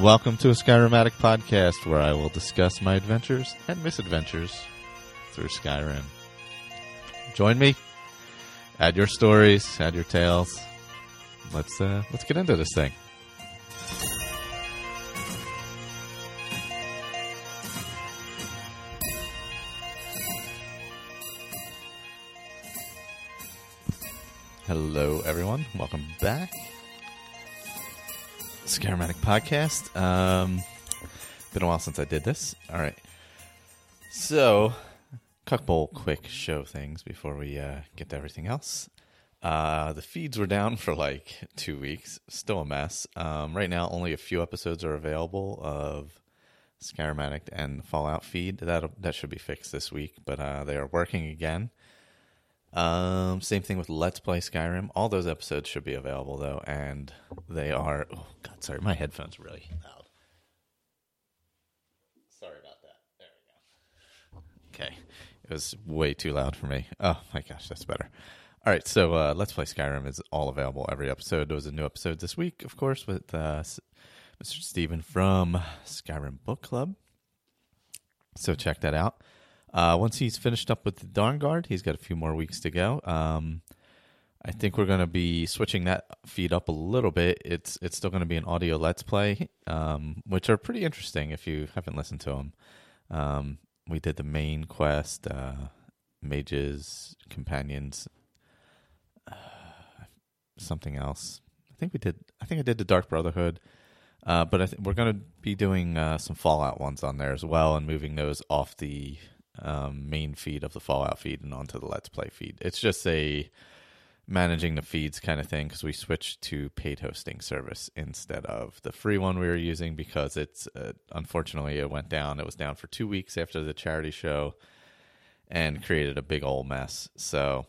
Welcome to a Skyrimatic podcast where I will discuss my adventures and misadventures through Skyrim. Join me. Add your stories, add your tales. Let's uh, let's get into this thing. Hello, everyone. Welcome back. Skyrimatic podcast. Um, been a while since I did this. All right. So, couple quick show things before we uh, get to everything else. Uh, the feeds were down for like two weeks. Still a mess. Um, right now, only a few episodes are available of Skyrimatic and Fallout feed. That that should be fixed this week, but uh, they are working again. Um, same thing with Let's Play Skyrim. All those episodes should be available though, and they are. Oh God, sorry, my headphones really loud. Sorry about that. There we go. Okay, it was way too loud for me. Oh my gosh, that's better. All right, so uh, Let's Play Skyrim is all available every episode. There was a new episode this week, of course, with uh, Mr. Steven from Skyrim Book Club. So check that out. Uh, once he's finished up with the Dawnguard, he's got a few more weeks to go. Um, I think we're going to be switching that feed up a little bit. It's it's still going to be an audio let's play, um, which are pretty interesting if you haven't listened to them. Um, we did the main quest, uh, mages, companions, uh, something else. I think we did. I think I did the Dark Brotherhood. Uh, but th- we're going to be doing uh, some Fallout ones on there as well, and moving those off the um, main feed of the Fallout feed and onto the Let's Play feed. It's just a managing the feeds kind of thing because we switched to paid hosting service instead of the free one we were using because it's uh, unfortunately it went down. It was down for two weeks after the charity show and created a big old mess. So.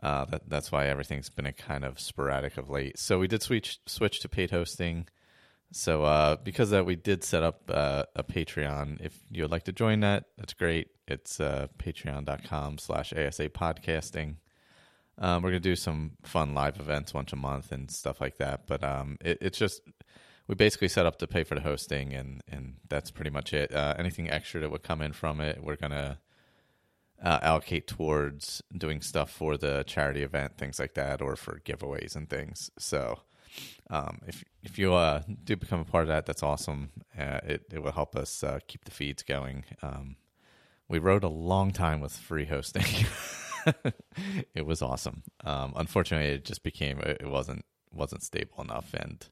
Uh, that, that's why everything's been a kind of sporadic of late. So we did switch switch to paid hosting. So uh, because that, we did set up uh, a Patreon. If you would like to join that, that's great. It's uh, patreon.com slash ASA podcasting. Um, we're going to do some fun live events once a month and stuff like that. But um, it, it's just, we basically set up to pay for the hosting, and, and that's pretty much it. Uh, anything extra that would come in from it, we're going to uh, allocate towards doing stuff for the charity event, things like that, or for giveaways and things. So um, if if you uh, do become a part of that, that's awesome. Uh, it it will help us uh, keep the feeds going. Um, we rode a long time with free hosting. it was awesome. Um, unfortunately, it just became it wasn't wasn't stable enough and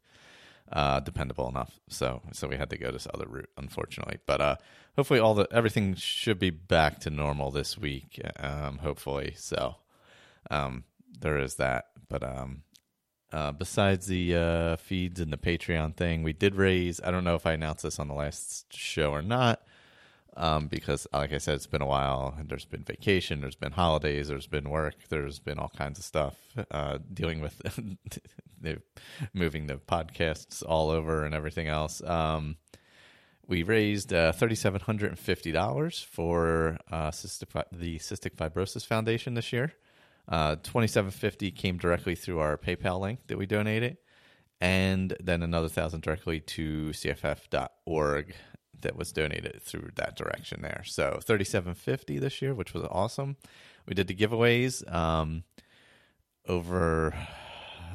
uh, dependable enough. So so we had to go this other route, unfortunately. But uh, hopefully, all the everything should be back to normal this week. Um, hopefully, so um, there is that. But um, uh, besides the uh, feeds and the Patreon thing, we did raise. I don't know if I announced this on the last show or not, um, because, like I said, it's been a while. And there's been vacation, there's been holidays, there's been work, there's been all kinds of stuff uh, dealing with moving the podcasts all over and everything else. Um, we raised uh, thirty-seven hundred and fifty dollars for uh, cystic, the Cystic Fibrosis Foundation this year. Uh, 2750 came directly through our PayPal link that we donated, and then another thousand directly to cff.org that was donated through that direction there. So 3750 this year, which was awesome. We did the giveaways um, over.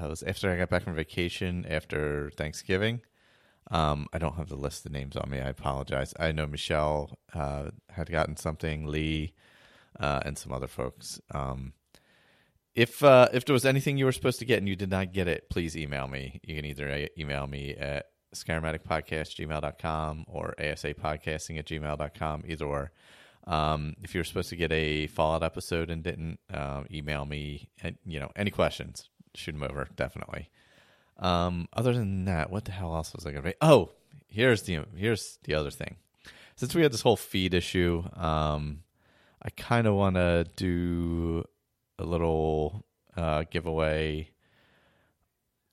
It was after I got back from vacation after Thanksgiving. Um, I don't have the list of names on me. I apologize. I know Michelle uh, had gotten something, Lee, uh, and some other folks. Um, if uh, if there was anything you were supposed to get and you did not get it, please email me. You can either email me at skyrimaticpodcast@gmail.com or asapodcasting at gmail.com, either or. Um, if you were supposed to get a Fallout episode and didn't, uh, email me. And, you know, any questions, shoot them over, definitely. Um, other than that, what the hell else was I going to be? Oh, here's the here's the other thing. Since we had this whole feed issue, um, I kind of want to do a little uh, giveaway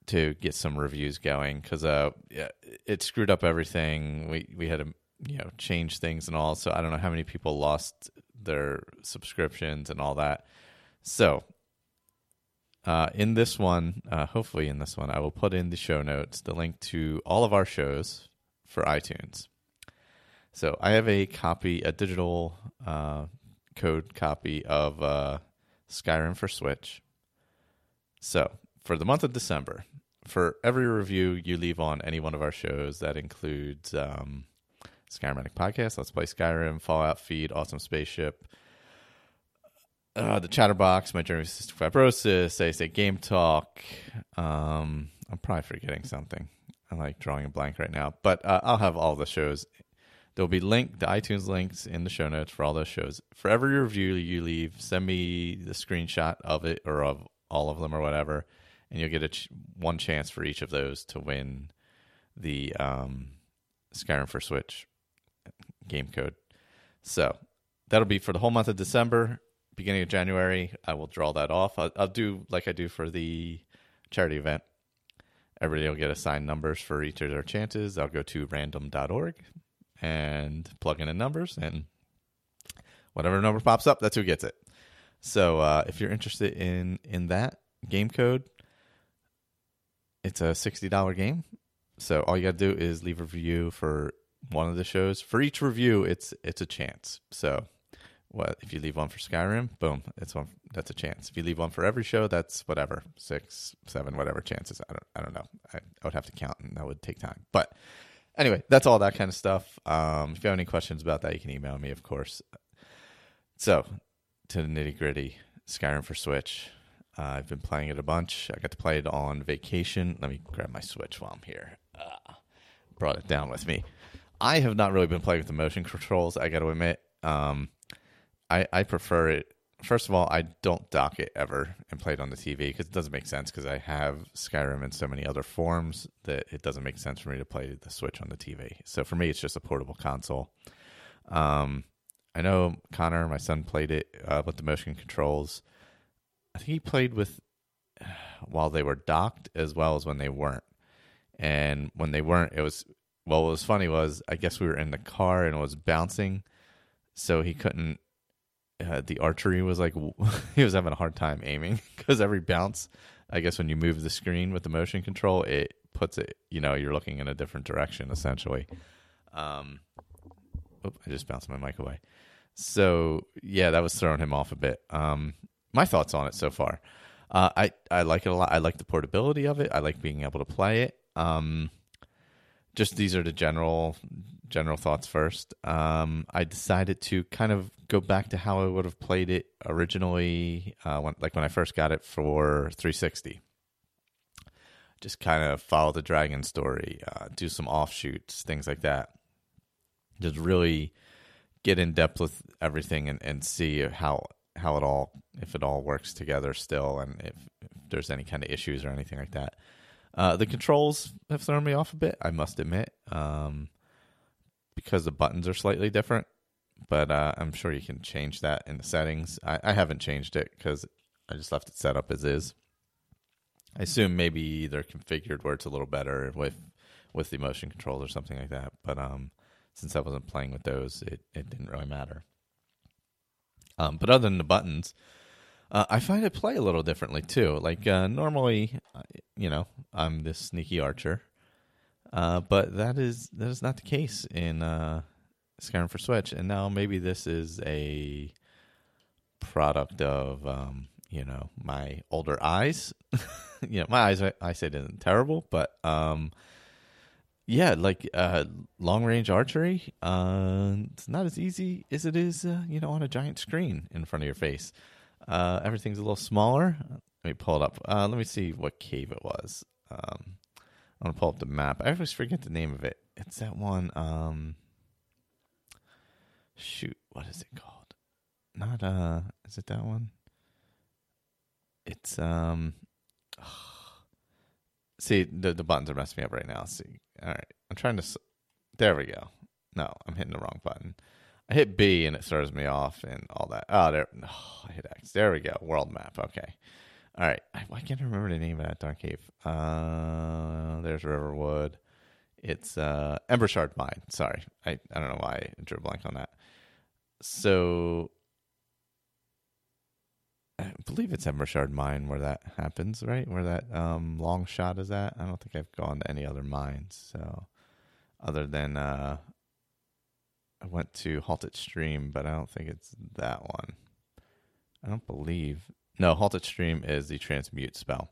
to get some reviews going because uh, yeah, it screwed up everything. We we had to you know change things and all. So I don't know how many people lost their subscriptions and all that. So uh, in this one, uh, hopefully in this one, I will put in the show notes the link to all of our shows for iTunes. So I have a copy, a digital uh, code copy of uh, Skyrim for Switch. So for the month of December, for every review you leave on any one of our shows, that includes um, Skyrimatic Podcast, Let's Play Skyrim, Fallout Feed, Awesome Spaceship, uh, the Chatterbox, My Journey with Cystic Fibrosis, I say Game Talk. Um, I'm probably forgetting something. I'm like drawing a blank right now, but uh, I'll have all the shows. There'll be link the iTunes links in the show notes for all those shows. For every review you leave, send me the screenshot of it or of all of them or whatever, and you'll get a ch- one chance for each of those to win the um, Skyrim for Switch game code. So that'll be for the whole month of December. Beginning of January, I will draw that off. I'll, I'll do like I do for the charity event. Everybody will get assigned numbers for each of their chances. I'll go to random.org and plug in the numbers, and whatever number pops up, that's who gets it. So uh, if you're interested in in that game code, it's a sixty dollar game. So all you got to do is leave a review for one of the shows. For each review, it's it's a chance. So what if you leave one for Skyrim? Boom, it's one. That's a chance. If you leave one for every show, that's whatever six, seven, whatever chances. I don't I don't know. I, I would have to count, and that would take time. But anyway, that's all that kind of stuff. Um, if you have any questions about that, you can email me, of course. So to the nitty gritty, Skyrim for Switch. Uh, I've been playing it a bunch. I got to play it on vacation. Let me grab my Switch while I'm here. Uh, brought it down with me. I have not really been playing with the motion controls. I got to admit, um, I I prefer it. First of all, I don't dock it ever and play it on the TV because it doesn't make sense. Because I have Skyrim in so many other forms that it doesn't make sense for me to play the Switch on the TV. So for me, it's just a portable console. Um, I know Connor, my son, played it uh, with the motion controls. I think he played with while they were docked as well as when they weren't. And when they weren't, it was well. What was funny was I guess we were in the car and it was bouncing, so he couldn't. Uh, the archery was like he was having a hard time aiming because every bounce, I guess when you move the screen with the motion control, it puts it. You know, you're looking in a different direction essentially. Um, oh, I just bounced my mic away. So yeah, that was throwing him off a bit. Um, my thoughts on it so far. Uh, I I like it a lot. I like the portability of it. I like being able to play it. Um, just these are the general general thoughts first. Um, I decided to kind of go back to how I would have played it originally, uh, when, like when I first got it for 360. Just kind of follow the dragon story, uh, do some offshoots, things like that. Just really get in depth with everything and, and see how how it all if it all works together still and if, if there's any kind of issues or anything like that. Uh, the controls have thrown me off a bit, I must admit, um, because the buttons are slightly different. But uh, I'm sure you can change that in the settings. I, I haven't changed it because I just left it set up as is. I assume maybe they're configured where it's a little better with with the motion controls or something like that. But um, since I wasn't playing with those, it, it didn't really matter. Um, but other than the buttons, uh, I find it play a little differently too. Like uh, normally, uh, you know, I'm this sneaky archer, uh, but that is that is not the case in uh, Skyrim for Switch. And now maybe this is a product of um, you know my older eyes. you know, my eyes I, say isn't terrible, but um, yeah, like uh, long range archery, uh, it's not as easy as it is, uh, you know, on a giant screen in front of your face. Uh, everything's a little smaller. Let me pull it up. Uh, let me see what cave it was. Um, I'm gonna pull up the map. I always forget the name of it. It's that one. Um, shoot, what is it called? Not uh, is it that one? It's um. See, the the buttons are messing me up right now. see, all right, I'm trying to. There we go. No, I'm hitting the wrong button. I hit B and it throws me off and all that. Oh, there. Oh, I hit X. There we go. World map. Okay. All right. I, can't remember the name of that dark cave? Uh, there's Riverwood. It's uh, Embershard Mine. Sorry, I, I don't know why I drew a blank on that. So I believe it's Embershard Mine where that happens, right? Where that um, long shot is at. I don't think I've gone to any other mines. So other than uh, I went to Halted Stream, but I don't think it's that one. I don't believe. No, Halted Stream is the transmute spell.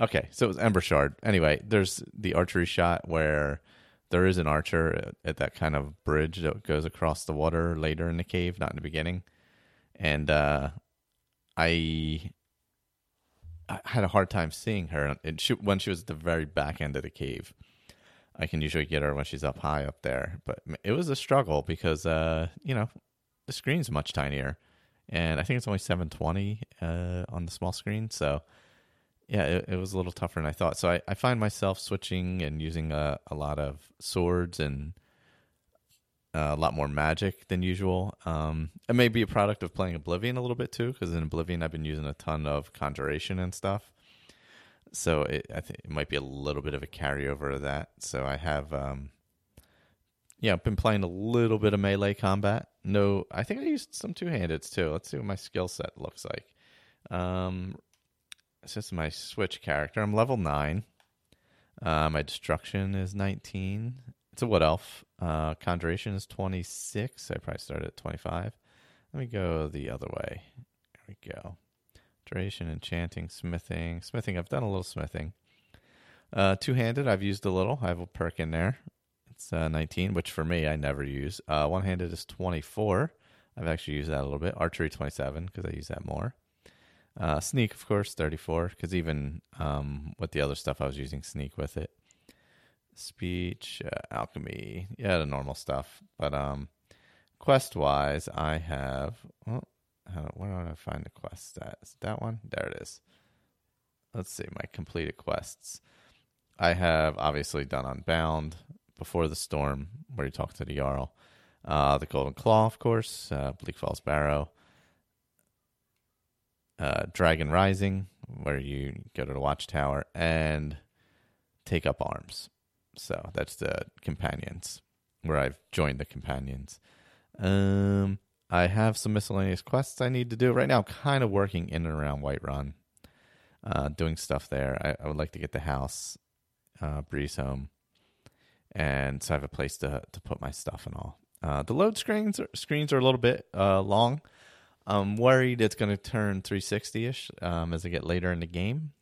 Okay, so it was Ember Shard. Anyway, there's the archery shot where there is an archer at that kind of bridge that goes across the water later in the cave, not in the beginning. And uh, I, I had a hard time seeing her and she, when she was at the very back end of the cave. I can usually get her when she's up high up there, but it was a struggle because uh, you know the screen's much tinier, and I think it's only 720 uh, on the small screen, so yeah, it, it, was a little tougher than I thought. So I, I find myself switching and using a, a lot of swords and uh, a lot more magic than usual. Um, it may be a product of playing Oblivion a little bit too, because in Oblivion I've been using a ton of conjuration and stuff. So it, I think it might be a little bit of a carryover of that. So I have, um, yeah, I've been playing a little bit of melee combat. No, I think I used some two handeds too. Let's see what my skill set looks like. Um, this is my switch character. I'm level nine. Uh, my destruction is 19. It's a wood elf. Uh, conjuration is 26. I probably started at 25. Let me go the other way. There we go. Duration, enchanting, smithing. Smithing, I've done a little smithing. Uh, Two handed, I've used a little. I have a perk in there. It's uh, 19, which for me, I never use. Uh, One handed is 24. I've actually used that a little bit. Archery, 27, because I use that more. Uh, sneak, of course, 34, because even um, with the other stuff, I was using sneak with it. Speech, uh, alchemy, yeah, the normal stuff. But um, quest wise, I have. Well, where do I find the quest stat? Is that one? There it is. Let's see, my completed quests. I have obviously done Unbound, Before the Storm, where you talk to the Jarl. Uh, the Golden Claw, of course, uh, Bleak Falls Barrow uh, Dragon Rising, where you go to the Watchtower and take up arms. So that's the companions, where I've joined the companions. Um, I have some miscellaneous quests I need to do right now. Kind of working in and around Whiterun, uh, doing stuff there. I, I, would like to get the house, uh, Breeze home, and so I have a place to to put my stuff and all. Uh, the load screens are, screens are a little bit uh, long. I'm worried it's going to turn 360 ish um, as I get later in the game.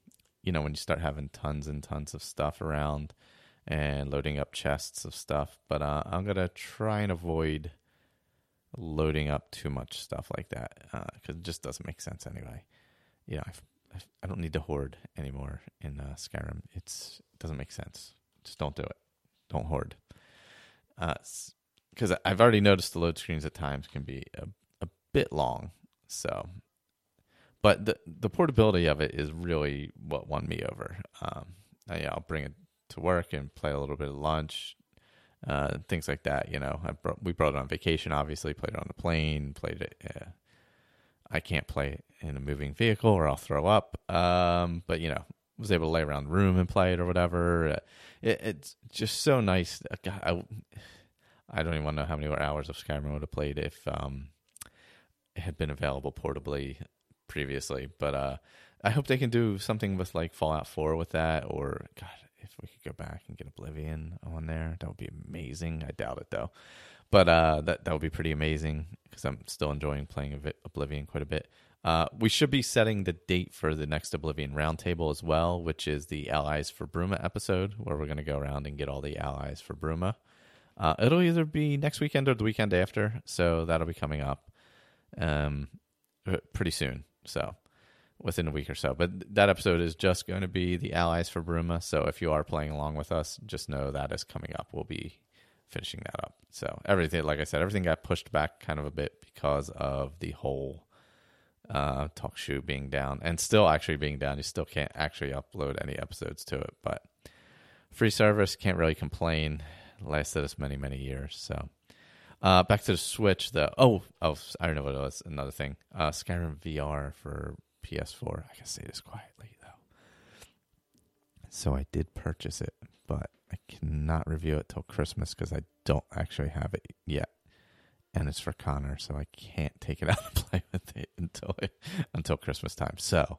You know, when you start having tons and tons of stuff around and loading up chests of stuff. But uh, I'm going to try and avoid loading up too much stuff like that because uh, it just doesn't make sense anyway. You know, I've, I do not need to hoard anymore in uh, Skyrim. It's, it doesn't make sense. Just don't do it. Don't hoard. Because uh, I've already noticed the load screens at times can be a bit long. So, but the the portability of it is really what won me over. Um, I, I'll bring it to work and play a little bit of lunch, uh, things like that. You know, brought, we brought it on vacation. Obviously, played it on the plane. Played it. Uh, I can't play it in a moving vehicle or I'll throw up. Um, but you know, was able to lay around the room and play it or whatever. It, it's just so nice. I, I don't even know how many more hours of Skyrim I would have played if um, it had been available portably previously. But uh, I hope they can do something with like Fallout 4 with that, or God, if we could go back and get Oblivion on there, that would be amazing. I doubt it though, but uh, that that would be pretty amazing because I'm still enjoying playing Oblivion quite a bit. Uh, we should be setting the date for the next Oblivion Roundtable as well, which is the Allies for Bruma episode, where we're going to go around and get all the allies for Bruma. Uh, it'll either be next weekend or the weekend after, so that'll be coming up um, uh, pretty soon. So within a week or so. But that episode is just going to be the allies for Bruma. So if you are playing along with us, just know that is coming up. We'll be finishing that up. So everything, like I said, everything got pushed back kind of a bit because of the whole uh, TalkShoe being down and still actually being down. You still can't actually upload any episodes to it, but free service can't really complain. Lasted us many, many years. So uh, back to the Switch, though. Oh, oh, I don't know what it was. Another thing. Uh, Skyrim VR for PS4. I can say this quietly though. So I did purchase it, but I cannot review it till Christmas because I don't actually have it yet, and it's for Connor, so I can't take it out and play with it until until Christmas time. So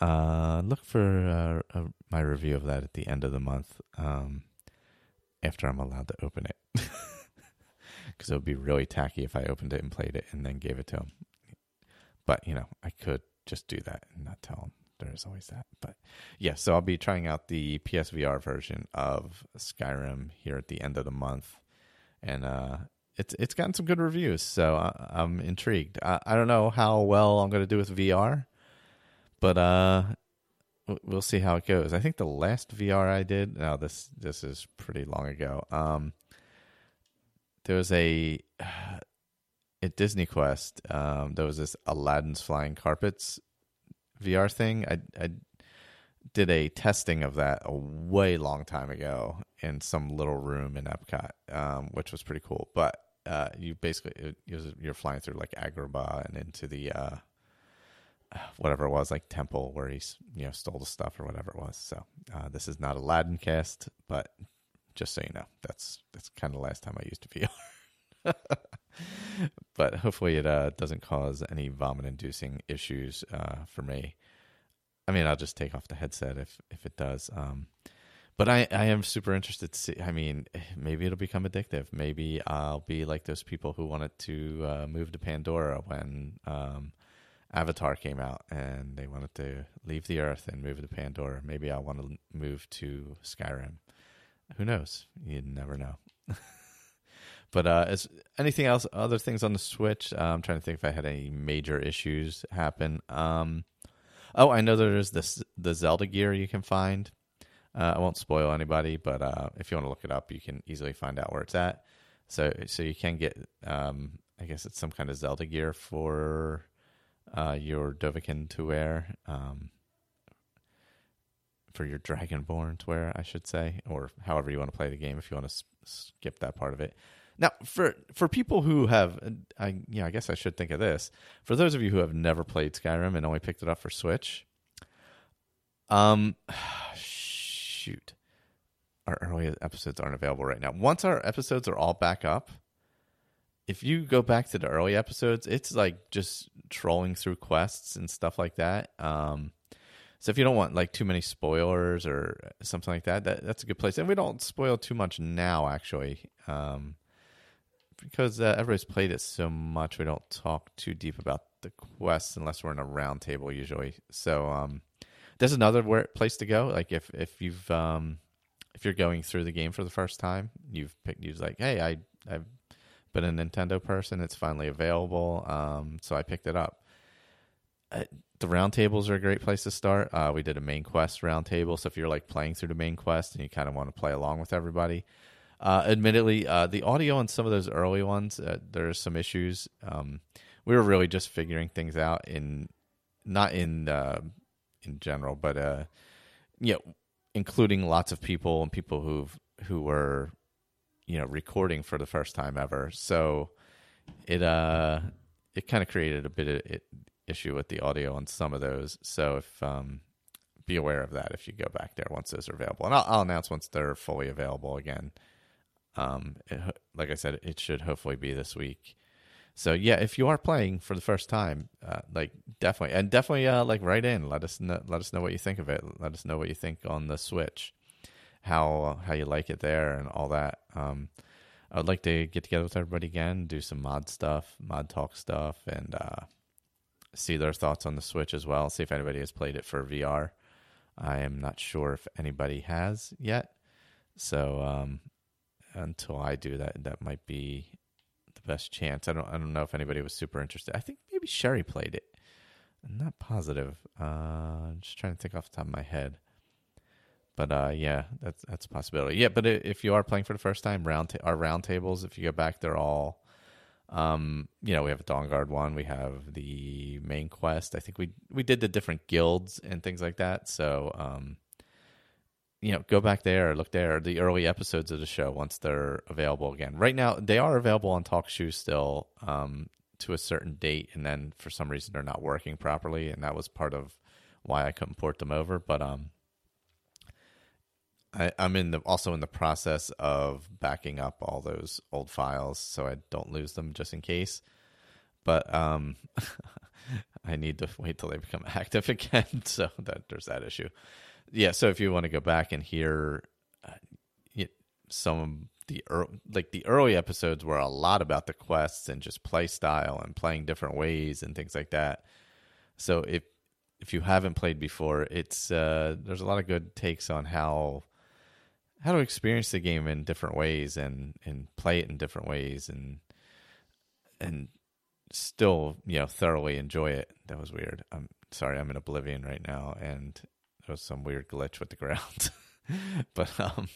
uh, look for uh, uh, my review of that at the end of the month. Um, after I'm allowed to open it. Because it would be really tacky if I opened it and played it and then gave it to him. But, you know, I could just do that and not tell him. There's always that. But yeah, so I'll be trying out the PSVR version of Skyrim here at the end of the month. And uh, it's it's gotten some good reviews, so I, am intrigued. I, I don't know how well I'm going to do with VR, but uh, we'll see how it goes. I think the last VR I did, now this this is pretty long ago. Um, there was a at Disney Quest. Um, there was this Aladdin's Flying Carpets VR thing. I I did a testing of that a way long time ago in some little room in Epcot, um, which was pretty cool. But uh, you basically you're flying through like Agrabah and into the uh, whatever it was, like temple where he's you know stole the stuff or whatever it was. So uh, this is not Aladdin cast, but just so you know, that's that's kind of the last time I used VR. but hopefully it uh, doesn't cause any vomit-inducing issues uh, for me. I mean, I'll just take off the headset if if it does. Um, but I, I am super interested to see. I mean, maybe it'll become addictive. Maybe I'll be like those people who wanted to uh, move to Pandora when um, Avatar came out and they wanted to leave the Earth and move to Pandora. Maybe I'll want to move to Skyrim. Who knows? You never know. but uh, as anything else, other things on the Switch, uh, I'm trying to think if I had any major issues happen. Um, oh, I know there's this the Zelda gear you can find. Uh, I won't spoil anybody, but uh, if you want to look it up, you can easily find out where it's at. So, so you can get, um, I guess it's some kind of Zelda gear for uh, your Dovahkiin to wear, um, for your Dragonborn to wear, I should say, or however you want to play the game. If you want to skip that part of it. Now, for for people who have, I yeah, I guess I should think of this. For those of you who have never played Skyrim and only picked it up for Switch, um, shoot, our early episodes aren't available right now. Once our episodes are all back up, if you go back to the early episodes, it's like just trolling through quests and stuff like that. Um, so if you don't want like too many spoilers or something like that, that that's a good place. And we don't spoil too much now, actually, um, because uh, everybody's played it so much. We don't talk too deep about the quests unless we're in a round table usually. So um, there's another where, place to go. Like if if you've um, if you're going through the game for the first time, you've picked. You've like, hey, I I've been a Nintendo person. It's finally available, um, so I picked it up. Uh, the roundtables are a great place to start. Uh, we did a main quest roundtable, so if you're like playing through the main quest and you kind of want to play along with everybody, uh, admittedly, uh, the audio on some of those early ones, uh, there are some issues. Um, we were really just figuring things out in, not in uh, in general, but uh, know, including lots of people and people who who were you know recording for the first time ever. So it uh it kind of created a bit of it, issue with the audio on some of those. So if um be aware of that if you go back there once those are available, and I'll, I'll announce once they're fully available again. Um, it, like I said, it should hopefully be this week. So yeah, if you are playing for the first time, uh, like definitely and definitely uh, like write in. Let us know, let us know what you think of it. Let us know what you think on the Switch how how you like it there and all that. Um, I would like to get together with everybody again, do some mod stuff, mod talk stuff, and uh, see their thoughts on the Switch as well. See if anybody has played it for VR. I am not sure if anybody has yet. So um, until I do that, that might be best chance. I don't I don't know if anybody was super interested. I think maybe Sherry played it. I'm not positive. Uh, I'm just trying to think off the top of my head. But uh, yeah, that's that's a possibility. Yeah, but if you are playing for the first time, round ta- our round tables, if you go back, they're all, um, you know, we have a Dawnguard one, we have the main quest. I think we we did the different guilds and things like that. So, um, you know, go back there, look there, the early episodes of the show once they're available again. Right now, they are available on TalkShoe still um, to a certain date, and then for some reason they're not working properly, and that was part of why I couldn't port them over. But um, I, am in the also in the process of backing up all those old files so I don't lose them just in case. But um, I need to wait till they become active again, so that there's that issue. Yeah, so if you want to go back and hear, uh, some of the like the early episodes were a lot about the quests and just play style and playing different ways and things like that. So if if you haven't played before, it's uh, there's a lot of good takes on how how to experience the game in different ways and and play it in different ways and and still you know thoroughly enjoy it. That was weird. I'm sorry, I'm in Oblivion right now, and was some weird glitch with the ground. but um,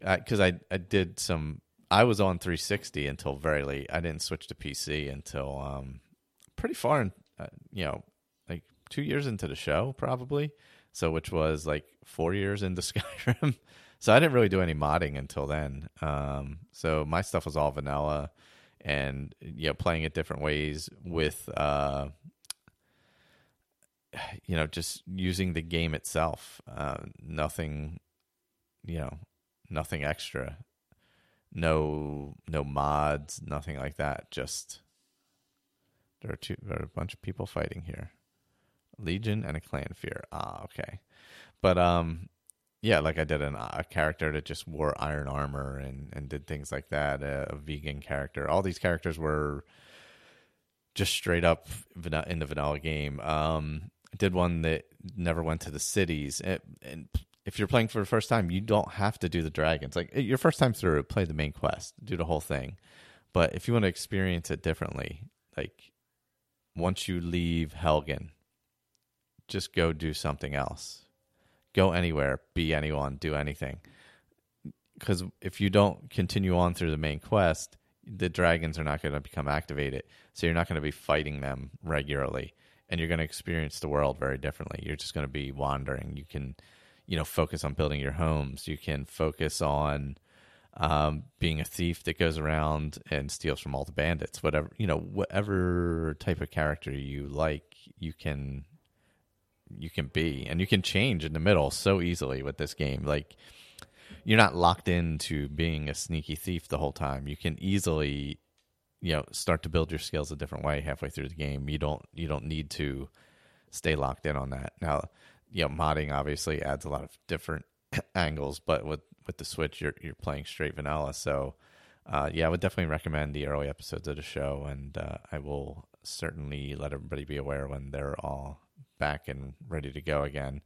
because I, I I did some. I was on 360 until very late. I didn't switch to PC until um pretty far in uh, you know like two years into the show probably. So which was like four years into Skyrim. so I didn't really do any modding until then. Um, so my stuff was all vanilla and you know playing it different ways with uh you know just using the game itself uh nothing you know nothing extra no no mods nothing like that just there are two there are a bunch of people fighting here legion and a Clannfear ah okay but um yeah, like I did an, a character that just wore iron armor and, and did things like that. A, a vegan character. All these characters were just straight up in the vanilla game. Um, did one that never went to the cities. And, and, if you're playing for the first time, you don't have to do the dragons. Like eh, your first time through, play the main quest, do the whole thing. But if you want to experience it differently, like once you leave Helgen, just go do something else go anywhere, be anyone, do anything. Because if you don't continue on through the main quest, the dragons are not going to become activated. So you're not going to be fighting them regularly. And you're going to experience the world very differently. You're just going to be wandering. You can, you know, focus on building your homes. You can focus on um, being a thief that goes around and steals from all the bandits. Whatever, you know, whatever type of character you like, you can you can be and you can change in the middle so easily with this game like you're not locked into being a sneaky thief the whole time you can easily you know start to build your skills a different way halfway through the game. You don't you don't need to stay locked in on that. Now you know modding obviously adds a lot of different angles but with with the switch you're you're playing straight vanilla. So uh, yeah, I would definitely recommend the early episodes of the show, and uh, I will certainly let everybody be aware when they're all back and ready to go again.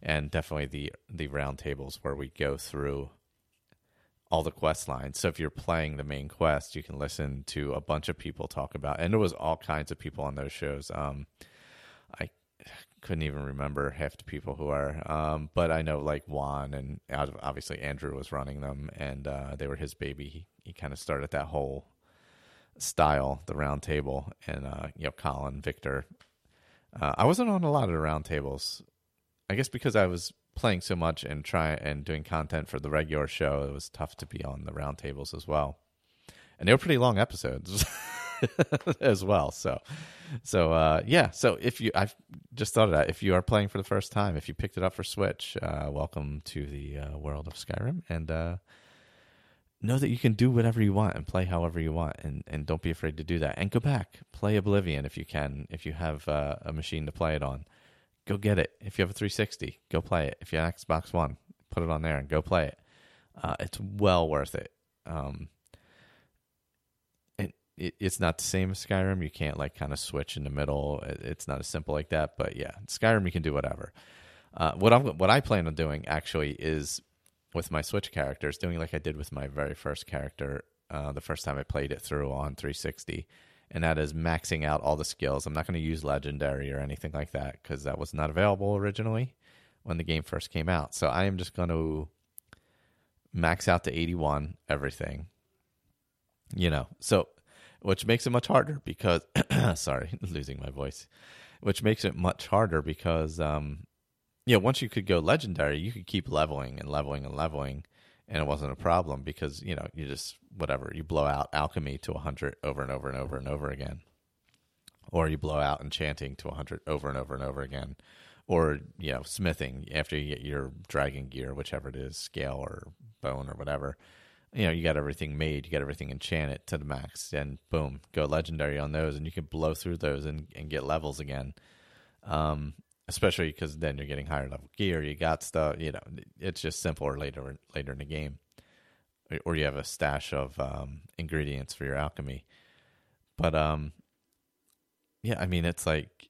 And definitely the the roundtables where we go through all the quest lines. So if you're playing the main quest, you can listen to a bunch of people talk about. And there was all kinds of people on those shows. Um, I couldn't even remember half the people who are, um, but I know like Juan and obviously Andrew was running them, and uh, they were his baby. He, he kind of started that whole style, the round table, and uh, you know Colin, Victor, uh, I wasn't on a lot of the round tables, I guess because I was playing so much and try and doing content for the regular show, it was tough to be on the roundtables as well. And they were pretty long episodes as well. So, so uh, yeah. So if you, I've just thought of that. If you are playing for the first time, if you picked it up for Switch, uh, welcome to the uh, world of Skyrim, and uh, know that you can do whatever you want and play however you want and, and don't be afraid to do that and go back play oblivion if you can if you have uh, a machine to play it on go get it. If you have a 360 go play it. If you have xbox one put it on there and go play it. Uh, it's well worth it. Um, it, it, it's not the same as skyrim. You can't like kind of switch in the middle. It's not as simple like that but yeah skyrim you can do whatever. Uh, what I'm what I plan on doing actually is with my Switch characters, doing like I did with my very first character uh, the first time I played it through on 360, and that is maxing out all the skills. I'm not going to use Legendary or anything like that because that was not available originally when the game first came out. So I am just going to max out to 81 everything. You know, so which makes it much harder because sorry, losing my voice. Which makes it much harder because um, yeah, once you could go legendary, you could keep leveling and leveling and leveling, and it wasn't a problem because you know you just whatever you blow out alchemy to hundred over and over and over and over again, or you blow out enchanting to hundred over and over and over again, or you know smithing after you get your dragon gear, whichever it is, scale or bone or whatever. You know, you got everything made, you got everything enchanted to the max, and boom, go legendary on those, and you can blow through those and, and get levels again. Um, especially because then you're getting higher level gear. You got stuff. You know, it's just simpler later later in the game. or you have a stash of um, ingredients for your alchemy. But um, yeah, I mean, it's like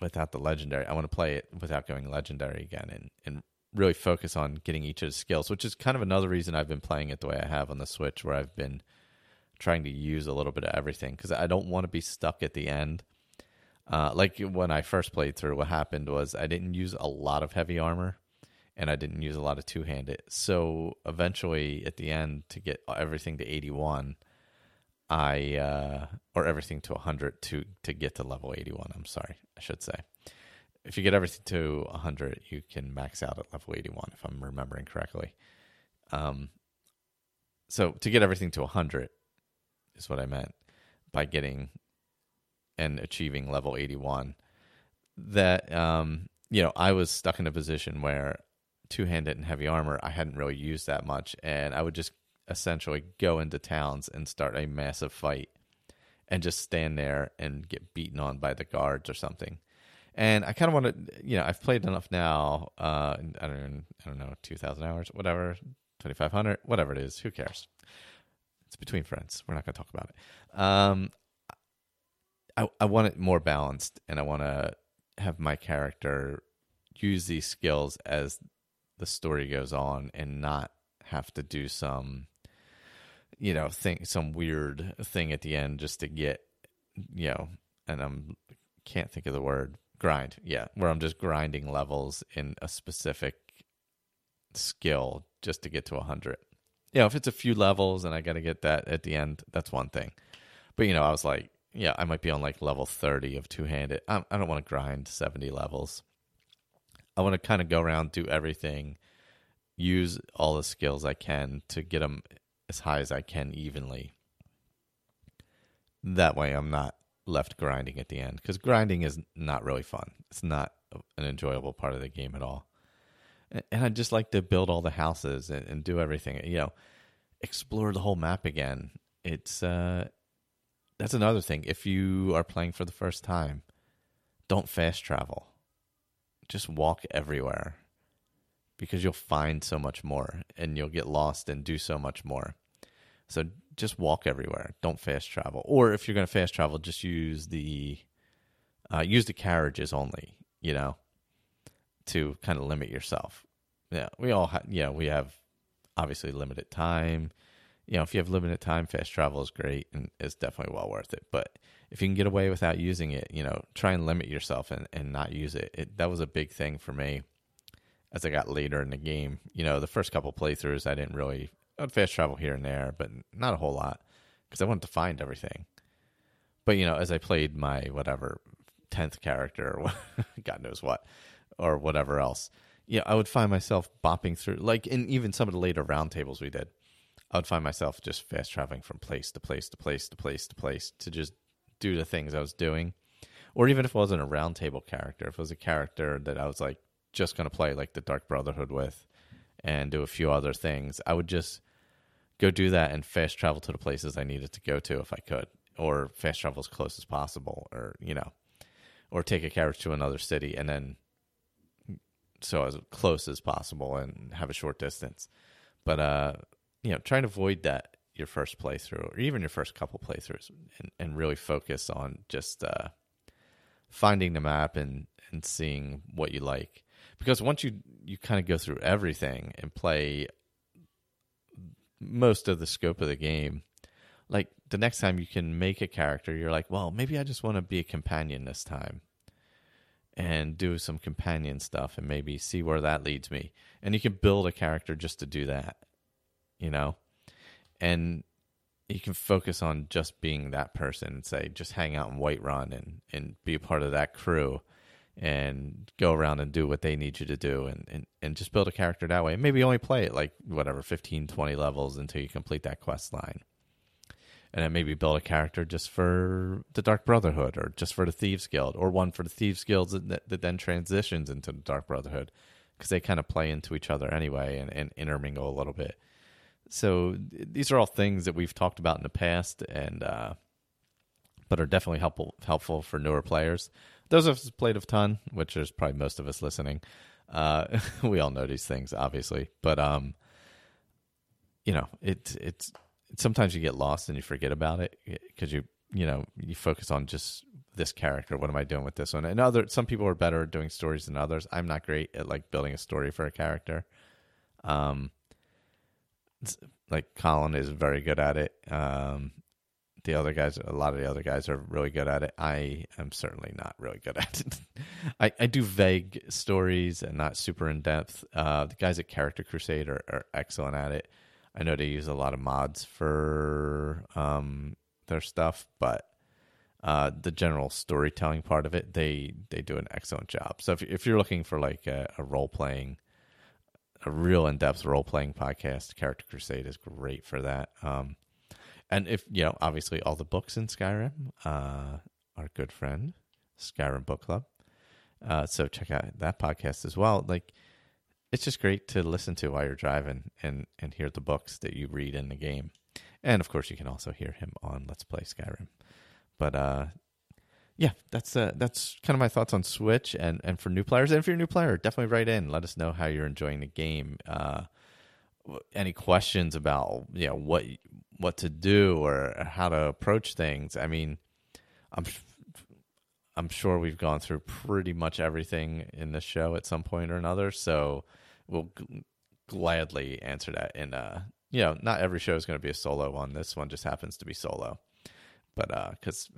without the legendary, I want to play it without going legendary again, and and really focus on getting each of the skills, which is kind of another reason I've been playing it the way I have on the Switch, where I've been trying to use a little bit of everything because I don't want to be stuck at the end. Uh, like when I first played through, what happened was I didn't use a lot of heavy armor and I didn't use a lot of two handed. So eventually, at the end, to get everything to 81, I uh, or everything to 100 to to get to level 81. I'm sorry, I should say. If you get everything to 100, you can max out at level 81, if I'm remembering correctly. Um, so to get everything to 100 is what I meant by getting and achieving level 81. That um, you know, I was stuck in a position where two handed and heavy armor I hadn't really used that much, and I would just essentially go into towns and start a massive fight and just stand there and get beaten on by the guards or something. And I kind of want to, you know, I've played enough now. Uh, I don't, I don't know, two thousand hours, whatever, twenty five hundred, whatever it is. Who cares? It's between friends. We're not going to talk about it. Um, I I want it more balanced, and I want to have my character use these skills as the story goes on and not have to do some you know thing some weird thing at the end just to get you know and i'm can't think of the word grind yeah where i'm just grinding levels in a specific skill just to get to 100 you know if it's a few levels and i got to get that at the end that's one thing. But you know i was like yeah i might be on like level 30 of two-handed i, I don't want to grind 70 levels I want to kind of go around, do everything, use all the skills I can to get them as high as I can evenly. That way, I'm not left grinding at the end because grinding is not really fun. It's not an enjoyable part of the game at all. And I just like to build all the houses and, and do everything. You know, explore the whole map again. It's uh, that's another thing. If you are playing for the first time, don't fast travel just walk everywhere because you'll find so much more and you'll get lost and do so much more. So just walk everywhere. Don't fast travel. Or if you're going to fast travel, just use the uh, use the carriages only. You know, to kind of limit yourself. Yeah, we all have. Yeah, we have obviously limited time. You know, if you have limited time, fast travel is great and it's definitely well worth it. But if you can get away without using it, you know, try and limit yourself and, and not use it. it. That was a big thing for me as I got later in the game. You know, the first couple playthroughs, I didn't really, I'd fast travel here and there, but not a whole lot because I wanted to find everything. But, you know, as I played my whatever 10th character, God knows what, or whatever else, yeah, I would find myself bopping through, like in even some of the later roundtables we did. I would find myself just fast traveling from place to place to place to place to place to just do the things I was doing. Or even if it wasn't a roundtable character, if it was a character that I was like just going to play like the Dark Brotherhood with and do a few other things, I would just go do that and fast travel to the places I needed to go to if I could, or fast travel as close as possible, or, you know, or take a carriage to another city and then so as close as possible and have a short distance. But, uh, you know, trying to avoid that your first playthrough or even your first couple playthroughs and, and really focus on just uh, finding the map and, and seeing what you like. Because once you, you kind of go through everything and play most of the scope of the game, like the next time you can make a character, you're like, well, maybe I just want to be a companion this time and do some companion stuff and maybe see where that leads me. And you can build a character just to do that, you know? and you can focus on just being that person and say just hang out in Whiterun and and be a part of that crew and go around and do what they need you to do and, and, and just build a character that way. Maybe only play it like whatever 15 20 levels until you complete that quest line. And then maybe build a character just for the Dark Brotherhood or just for the Thieves Guild or one for the Thieves Guilds that, that then transitions into the Dark Brotherhood because they kind of play into each other anyway and, and intermingle a little bit so these are all things that we've talked about in the past, and uh, but are definitely helpful helpful for newer players. Those of us played a ton, which is probably most of us listening. Uh, we all know these things, obviously, but um, you know, it's it's sometimes you get lost and you forget about it because you you know you focus on just this character. What am I doing with this one? And other some people are better at doing stories than others. I'm not great at like building a story for a character. Um, like Colin is very good at it. Um, the other guys, a lot of the other guys are really good at it. I am certainly not really good at it. I, I do vague stories and not super in depth. Uh, the guys at Character Crusade are, are, excellent at it. I know they use a lot of mods for um, their stuff, but uh, the general storytelling part of it, they they do an excellent job. So if if you're looking for like a, a role playing, a real in depth role playing podcast, Character Crusade is great for that. Um, and if you know, obviously, all the books in Skyrim, uh, our good friend Skyrim Book Club. Uh, so check out that podcast as well. Like, it's just great to listen to while you're driving and and hear the books that you read in the game. And of course, you can also hear him on Let's Play Skyrim. But uh, yeah, that's uh, that's kind of my thoughts on Switch and and for new players. And if you're a new player, definitely write in. Let us know how you're enjoying the game. Uh, any questions about you know what what to do or how to approach things. I mean, I'm I'm sure we've gone through pretty much everything in the show at some point or another, so we'll g- gladly answer that. In uh, you know, not every show is going to be a solo one. This one just happens to be solo, but uh, because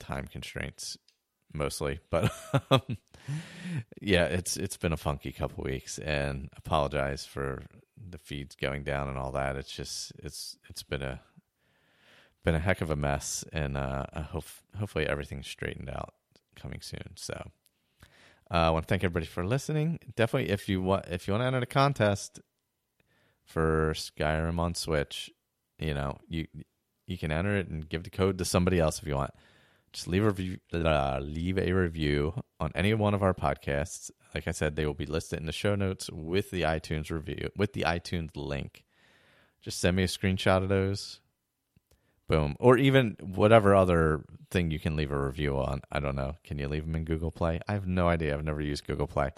time constraints mostly. But um, yeah, it's it's been a funky couple weeks, and apologize for the feeds going down and all that. It's just it's it's been a been a heck of a mess, and uh, I hope hopefully everything's straightened out coming soon. So uh, I want to thank everybody for listening. Definitely, if you want if you want to enter the contest for Skyrim on Switch, you know you you can enter it and give the code to somebody else if you want. Just leave a review, uh, leave a review on any one of our podcasts like I said, they will be listed in the show notes with the iTunes review, with the iTunes link. Just send me a screenshot of those. Boom. Or even whatever other thing you can leave a review on. I don't know. Can you leave them in Google Play? I have no idea. I've never used Google Play.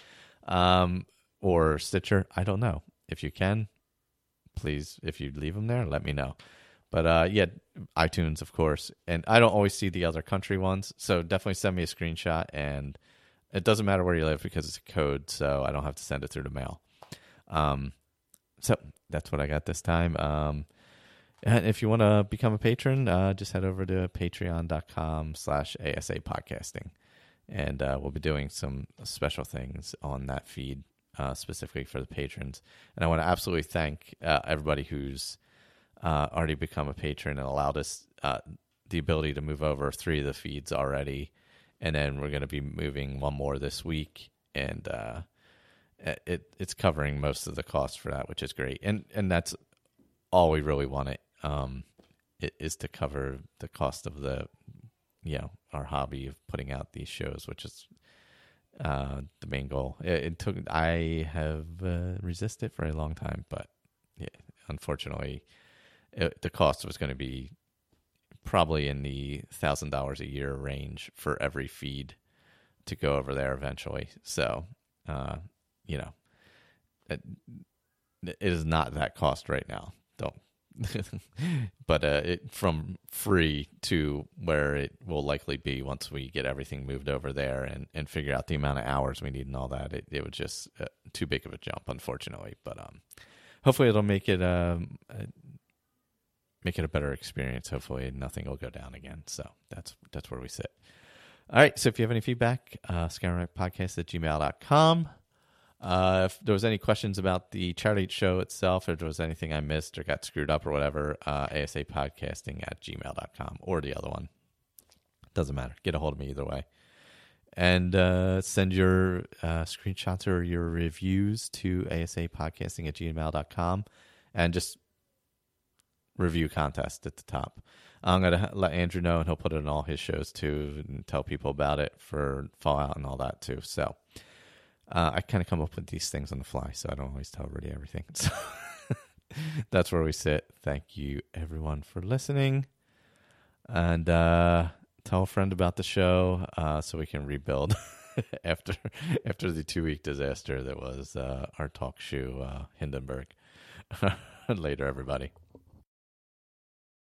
Um, or Stitcher. I don't know. If you can, please, if you leave them there, let me know. But uh, yeah, iTunes, of course. And I don't always see the other country ones. So definitely send me a screenshot and it doesn't matter where you live because it's a code, so I don't have to send it through the mail. Um, so that's what I got this time. Um, and if you want to become a patron, uh, just head over to patreon.com slash ASA podcasting. And uh, we'll be doing some special things on that feed uh, specifically for the patrons. And I want to absolutely thank uh, everybody who's uh, already become a patron and allowed us uh, the ability to move over three of the feeds already. And then we're going to be moving one more this week, and uh, it it's covering most of the cost for that, which is great, and and that's all we really want it, um, is to cover the cost of the you know our hobby of putting out these shows, which is uh, the main goal. It, it took I have uh, resisted for a long time, but yeah, unfortunately, it, the cost was going to be probably in the thousand dollars a year range for every feed to go over there eventually. So, uh, you know, it, it is not that cost right now. Don't. but uh, it from free to where it will likely be once we get everything moved over there and, and figure out the amount of hours we need and all that. It, it was just uh, too big of a jump, unfortunately. But um, hopefully it'll make it um, make it a better experience. Hopefully, nothing will go down again. So that's that's where we sit. All right. So if you have any feedback, uh, podcast at gmail.com. Uh, if there was any questions about the charity show itself, or there was anything I missed or got screwed up or whatever, uh, ASA podcasting at gmail.com or the other one. Doesn't matter. Get a hold of me either way. And uh, send your uh, screenshots or your reviews to ASA podcasting at gmail.com. And just review contest at the top. I'm going to let Andrew know, and he'll put it in all his shows too, and tell people about it for Fallout and all that too. So uh, I kind of come up with these things on the fly, so I don't always tell everybody everything. So that's where we sit. Thank you, everyone, for listening, and uh, tell a friend about the show uh, so we can rebuild after after the two week disaster that was uh, our talk show uh, Hindenburg. Later, everybody.